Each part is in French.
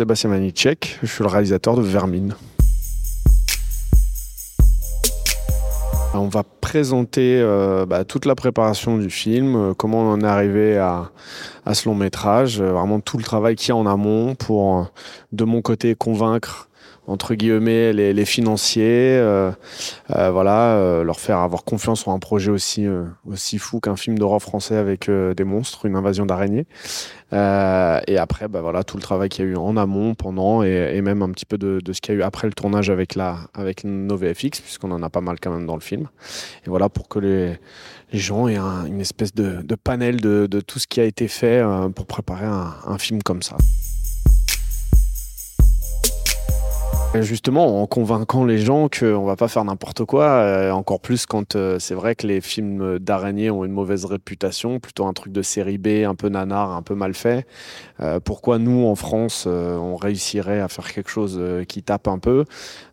Sébastien Manicek, je suis le réalisateur de Vermine. On va présenter euh, bah, toute la préparation du film, euh, comment on en est arrivé à, ce long métrage, euh, vraiment tout le travail qu'il y a en amont pour, de mon côté, convaincre entre guillemets les, les financiers, euh, euh, voilà, euh, leur faire avoir confiance en un projet aussi fou qu'un film d'horreur français avec des monstres, une invasion d'araignées. et après, bah voilà, tout le travail qu'il y a eu en amont, pendant, et, même un petit peu de, ce qu'il y a eu après le tournage avec la avec nos VFX, puisqu'on en a pas mal quand même dans le film. Et voilà, pour que les, gens aient une espèce de, panel de, tout ce qui a été fait pour préparer un film comme ça. Justement, en convainquant les gens qu'on va pas faire n'importe quoi, euh, encore plus quand euh, c'est vrai que les films d'araignées ont une mauvaise réputation, plutôt un truc de série B, un peu nanar, un peu mal fait. Euh, pourquoi nous, en France, on réussirait à faire quelque chose qui tape un peu?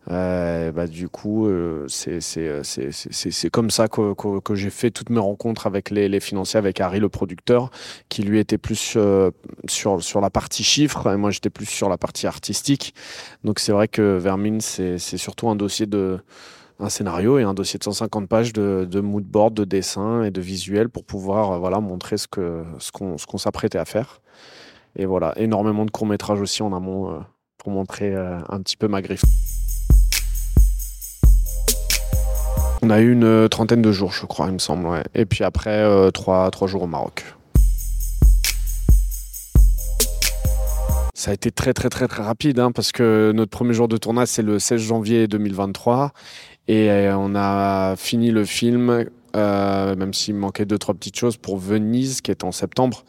Bah, Du coup, c'est comme ça que, que, que j'ai fait toutes mes rencontres avec les, les, financiers, avec Harry, le producteur, qui lui était plus sur, sur la partie chiffres, et moi j'étais plus sur la partie artistique. Donc c'est vrai que Vermine, c'est surtout un dossier de un scénario et un dossier de 150 pages de, de mood board, de dessin et de visuel pour pouvoir euh, voilà, montrer ce qu'on ce qu'on s'apprêtait à faire. Et voilà, énormément de courts-métrages aussi en amont euh, pour montrer euh, un petit peu ma griffe. On a eu une trentaine de jours, je crois, il me semble. Et puis après, trois, trois jours au Maroc. Ça a été très très très très rapide hein, parce que notre premier jour de tournage c'est le 16 janvier 2023 et euh, on a fini le film euh, même s'il manquait deux trois petites choses pour Venise qui est en septembre.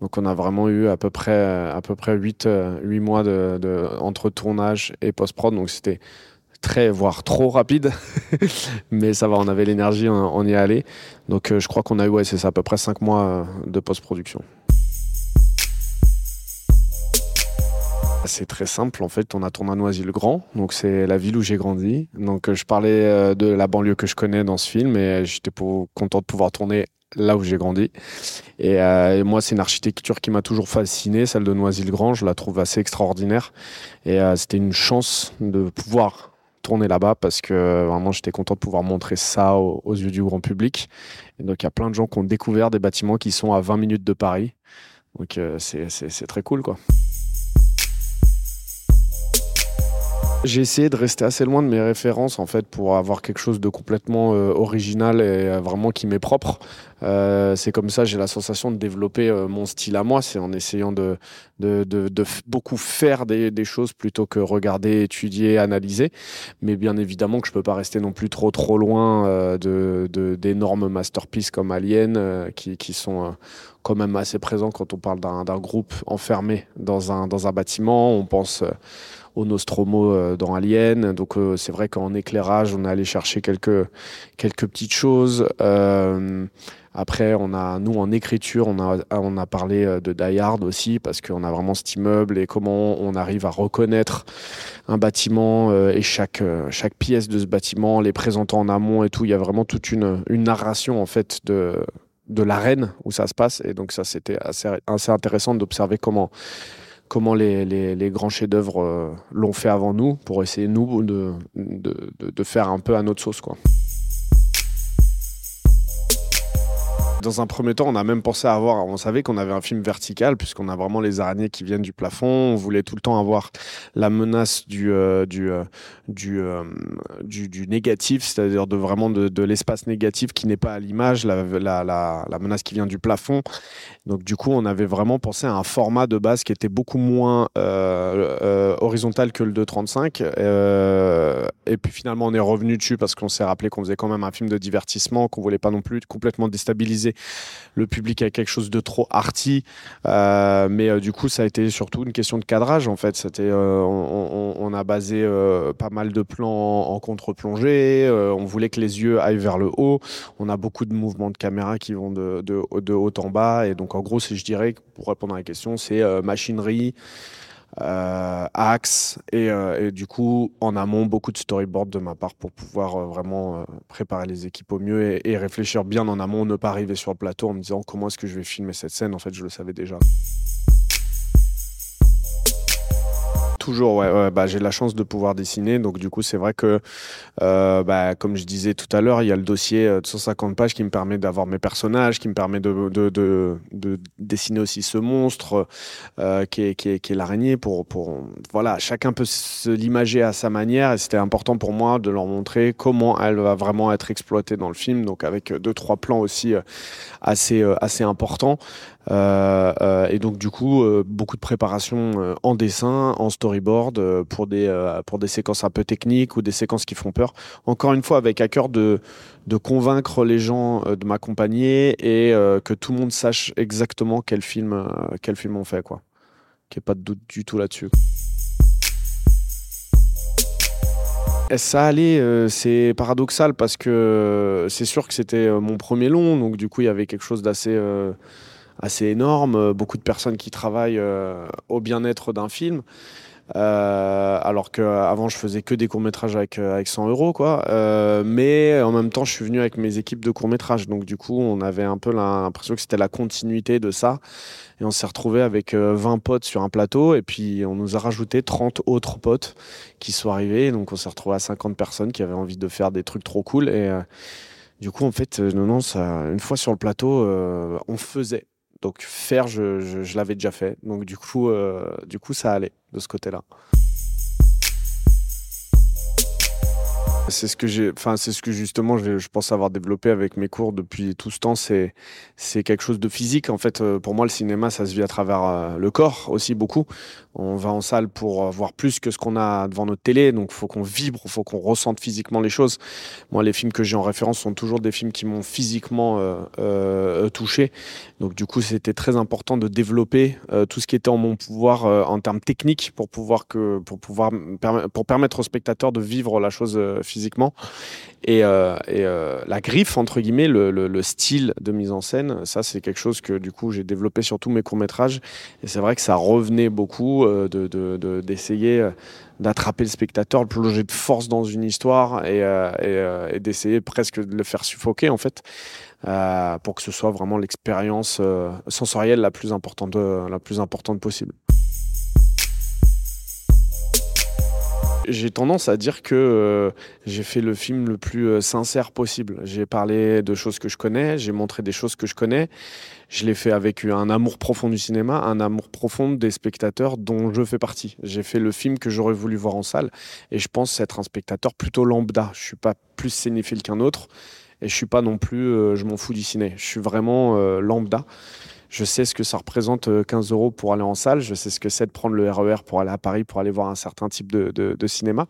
Donc on a vraiment eu à peu près à peu près 8, 8 euh, mois de, entre tournage et post-prod donc c'était très voire trop rapide mais ça va on avait l'énergie on, y est allé donc euh, je crois qu'on a eu ouais c'est ça à peu près 5 mois de post-production. C'est très simple, en fait, on a tourné à Noisy-le-Grand, donc c'est la ville où j'ai grandi. Donc euh, je parlais euh, de la banlieue que je connais dans ce film et j'étais content de pouvoir tourner là où j'ai grandi. Et, euh, moi, c'est une architecture qui m'a toujours fasciné, celle de Noisy-le-Grand, je la trouve assez extraordinaire. Et euh, c'était une chance de pouvoir tourner là-bas parce que vraiment j'étais content de pouvoir montrer ça aux, yeux du grand public. Donc il y a plein de gens qui ont découvert des bâtiments qui sont à 20 minutes de Paris. Donc euh, c'est très cool quoi. J'ai essayé de rester assez loin de mes références en fait pour avoir quelque chose de complètement euh, original et euh, vraiment qui m'est propre. Euh, c'est comme ça, j'ai la sensation de développer euh, mon style à moi. C'est en essayant de, de, de, de beaucoup faire des, des, choses plutôt que regarder, étudier, analyser. Mais bien évidemment que je peux pas rester non plus trop trop loin de d'énormes masterpieces comme Alien qui, qui sont quand même assez présents quand on parle d'un groupe enfermé dans un, dans un bâtiment. On pense au Nostromo euh, dans Alien. Donc euh, c'est vrai qu'en éclairage, on est allé chercher quelques, quelques petites choses. Euh, après, on a, nous, en écriture, on a, on a parlé de Die Hard aussi, parce qu'on a vraiment cet immeuble et comment on arrive à reconnaître un bâtiment et chaque, chaque pièce de ce bâtiment, les présentant en amont et tout. Il y a vraiment toute une, une narration, en fait, de, de l'arène où ça se passe. Et donc, ça, c'était assez, assez intéressant d'observer comment comment les, grands chefs-d'œuvre euh, l'ont fait avant nous pour essayer, nous, de, de, de, faire un peu à notre sauce. Quoi. Dans un premier temps, on a même pensé à avoir, on savait qu'on avait un film vertical puisqu'on a vraiment les araignées qui viennent du plafond. On voulait tout le temps avoir la menace du euh, du, euh, euh, du, du négatif, c'est-à-dire de vraiment de, l'espace négatif qui n'est pas à l'image, la, la, la, la, menace qui vient du plafond. Donc du coup, on avait vraiment pensé à un format de base qui était beaucoup moins horizontal que le 2.35. Euh, et puis finalement, on est revenu dessus parce qu'on s'est rappelé qu'on faisait quand même un film de divertissement, qu'on voulait pas non plus complètement déstabiliser le public avec quelque chose de trop arty. Euh, mais euh, du coup, ça a été surtout une question de cadrage en fait. C'était, euh, on, a basé pas mal de plans en, contre-plongée. On voulait que les yeux aillent vers le haut. On a beaucoup de mouvements de caméra qui vont de, de, haut en bas. Et donc, en gros, je dirais, pour répondre à la question, c'est machinerie euh, axe et, euh, et, du coup en amont beaucoup de storyboard de ma part pour pouvoir euh, vraiment euh, préparer les équipes au mieux et, et, réfléchir bien en amont, ne pas arriver sur le plateau en me disant comment est-ce que je vais filmer cette scène. En fait, je le savais déjà. Toujours, ouais. bah, j'ai la chance de pouvoir dessiner. Donc, du coup, c'est vrai que, euh, bah, comme je disais tout à l'heure, il y a le dossier de 150 pages qui me permet d'avoir mes personnages, qui me permet de, de, de, dessiner aussi ce monstre euh, qui est, qui est, l'araignée. Pour, pour, voilà, chacun peut l'imager à sa manière. Et c'était important pour moi de leur montrer comment elle va vraiment être exploitée dans le film. Donc, avec deux, trois plans aussi assez, assez importants. Euh, euh, et donc du coup, euh, beaucoup de préparation en dessin, en storyboard pour des pour des séquences un peu techniques ou des séquences qui font peur. Encore une fois, avec à cœur de de convaincre les gens de m'accompagner et que tout le monde sache exactement quel film quel film on fait quoi. Qu'il n'y ait pas de doute du tout là-dessus. Ça allait, c'est paradoxal parce que c'est sûr que c'était mon premier long, donc du coup il y avait quelque chose d'assez assez énorme, euh, beaucoup de personnes qui travaillent euh, au bien-être d'un film. Euh, alors qu'avant je faisais que des courts métrages avec, avec 100 euros quoi. Mais en même temps je suis venu avec mes équipes de courts métrages donc du coup on avait un peu l'impression que c'était la continuité de ça. Et on s'est retrouvé avec 20 potes sur un plateau. Et puis on nous a rajouté 30 autres potes qui sont arrivés. Donc on s'est retrouvé à 50 personnes qui avaient envie de faire des trucs trop cool. Et du coup en fait non ça une fois sur le plateau on faisait donc faire, je, l'avais déjà fait. Donc du coup, euh, du coup, ça allait de ce côté-là. C'est ce que j'ai, enfin c'est ce que justement je, pense avoir développé avec mes cours depuis tout ce temps. C'est c'est quelque chose de physique en fait. Euh, pour moi, le cinéma, ça se vit à travers euh, le corps aussi beaucoup. On va en salle pour euh, voir plus que ce qu'on a devant notre télé, donc faut qu'on vibre, faut qu'on ressente physiquement les choses. Moi, les films que j'ai en référence sont toujours des films qui m'ont physiquement touché. Donc du coup, c'était très important de développer tout ce qui était en mon pouvoir en termes techniques pour pouvoir que pour pouvoir pour permettre aux spectateurs de vivre la chose Et, euh, euh, la griffe, entre guillemets, le, style de mise en scène, ça c'est quelque chose que du coup j'ai développé sur tous mes courts-métrages. Et c'est vrai que ça revenait beaucoup euh, d'essayer d'attraper le spectateur, de plonger de force dans une histoire et, d'essayer presque de le faire suffoquer en fait. pour que ce soit vraiment l'expérience sensorielle la plus importante, la plus importante possible. J'ai tendance à dire que euh, j'ai fait le film le plus euh, sincère possible. J'ai parlé de choses que je connais, j'ai montré des choses que je connais. Je l'ai fait avec un amour profond du cinéma, un amour profond des spectateurs dont je fais partie. J'ai fait le film que j'aurais voulu voir en salle et je pense être un spectateur plutôt lambda. Je suis pas plus cinéphile qu'un autre et je suis pas non plus euh, je m'en fous du ciné. Je suis vraiment lambda. Je sais ce que ça représente 15 euh, euros pour aller en salle. Je sais ce que c'est de prendre le RER e pour aller à Paris pour aller voir un certain type de, cinéma.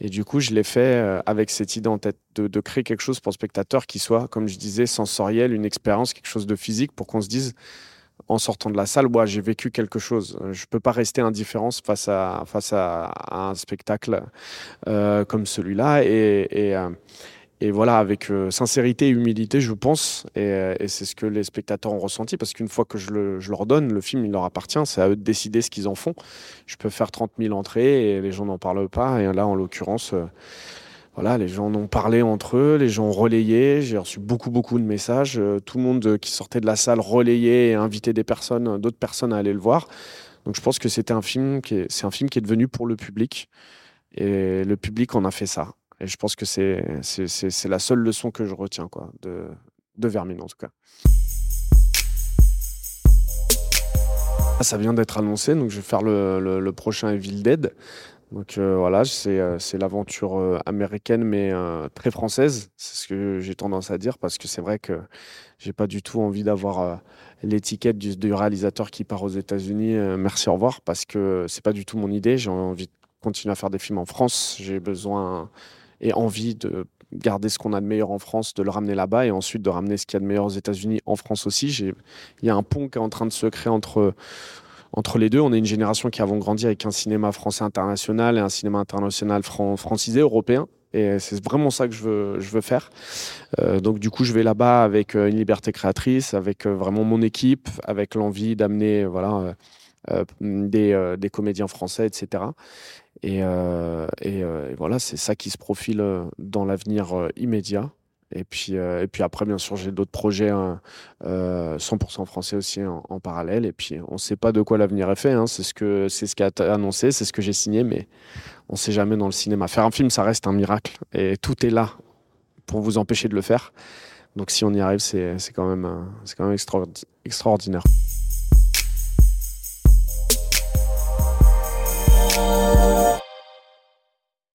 Et du coup, je l'ai fait euh, avec cette idée en tête de, créer quelque chose pour le spectateur qui soit, comme je disais, sensoriel, une expérience, quelque chose de physique pour qu'on se dise en sortant de la salle, moi, j'ai vécu quelque chose. Je ne peux pas rester indifférent face à, face à, un spectacle euh, comme celui-là. Et voilà, avec euh, sincérité et humilité, je pense, euh, et, c'est ce que les spectateurs ont ressenti, parce qu'une fois que je, le, leur donne, le film, il leur appartient, c'est à eux de décider ce qu'ils en font. Je peux faire 30 000 entrées et les gens n'en parlent pas, et là, en l'occurrence, euh, voilà, les gens en ont parlé entre eux, les gens ont relayé, j'ai reçu beaucoup, beaucoup de messages, tout le monde qui sortait de la salle relayait et invitait des personnes, d'autres personnes à aller le voir. Donc je pense que c'était un film qui c'est un film qui est devenu pour le public, et le public en a fait ça. Et je pense que c'est, la seule leçon que je retiens quoi, de, de Vermine en tout cas. Ah, ça vient d'être annoncé, donc je vais faire le, le, prochain Evil Dead. Donc euh, voilà, c'est, euh, l'aventure euh, américaine mais très française, c'est ce que j'ai tendance à dire parce que c'est vrai que j'ai pas du tout envie d'avoir l'étiquette du, du, réalisateur qui part aux États-Unis. merci, au revoir, parce que c'est pas du tout mon idée. J'ai envie de continuer à faire des films en France. J'ai besoin et envie de garder ce qu'on a de meilleur en France, de le ramener là-bas et ensuite de ramener ce qu'il y a de meilleur aux États-Unis en France aussi. Il y a un pont qui est en train de se créer entre, entre les deux. On est une génération qui avons grandi avec un cinéma français international et un cinéma international francisé, européen. Et c'est vraiment ça que je veux, je veux faire. Euh, donc du coup, je vais là-bas avec euh, une liberté créatrice, avec euh, vraiment mon équipe, avec l'envie d'amener voilà, des, des, comédiens français, etc. Euh, euh, et, voilà, c'est ça qui se profile euh, dans l'avenir immédiat. Et puis, et puis après, bien sûr, j'ai d'autres projets 100% français aussi en, parallèle. Et puis, on ne sait pas de quoi l'avenir est fait. Hein. C'est ce que c'est ce qui a annoncé, c'est ce que j'ai signé, mais on ne sait jamais dans le cinéma. Faire un film, ça reste un miracle. Et tout est là pour vous empêcher de le faire. Donc si on y arrive, c'est quand même, quand même extraordinaire.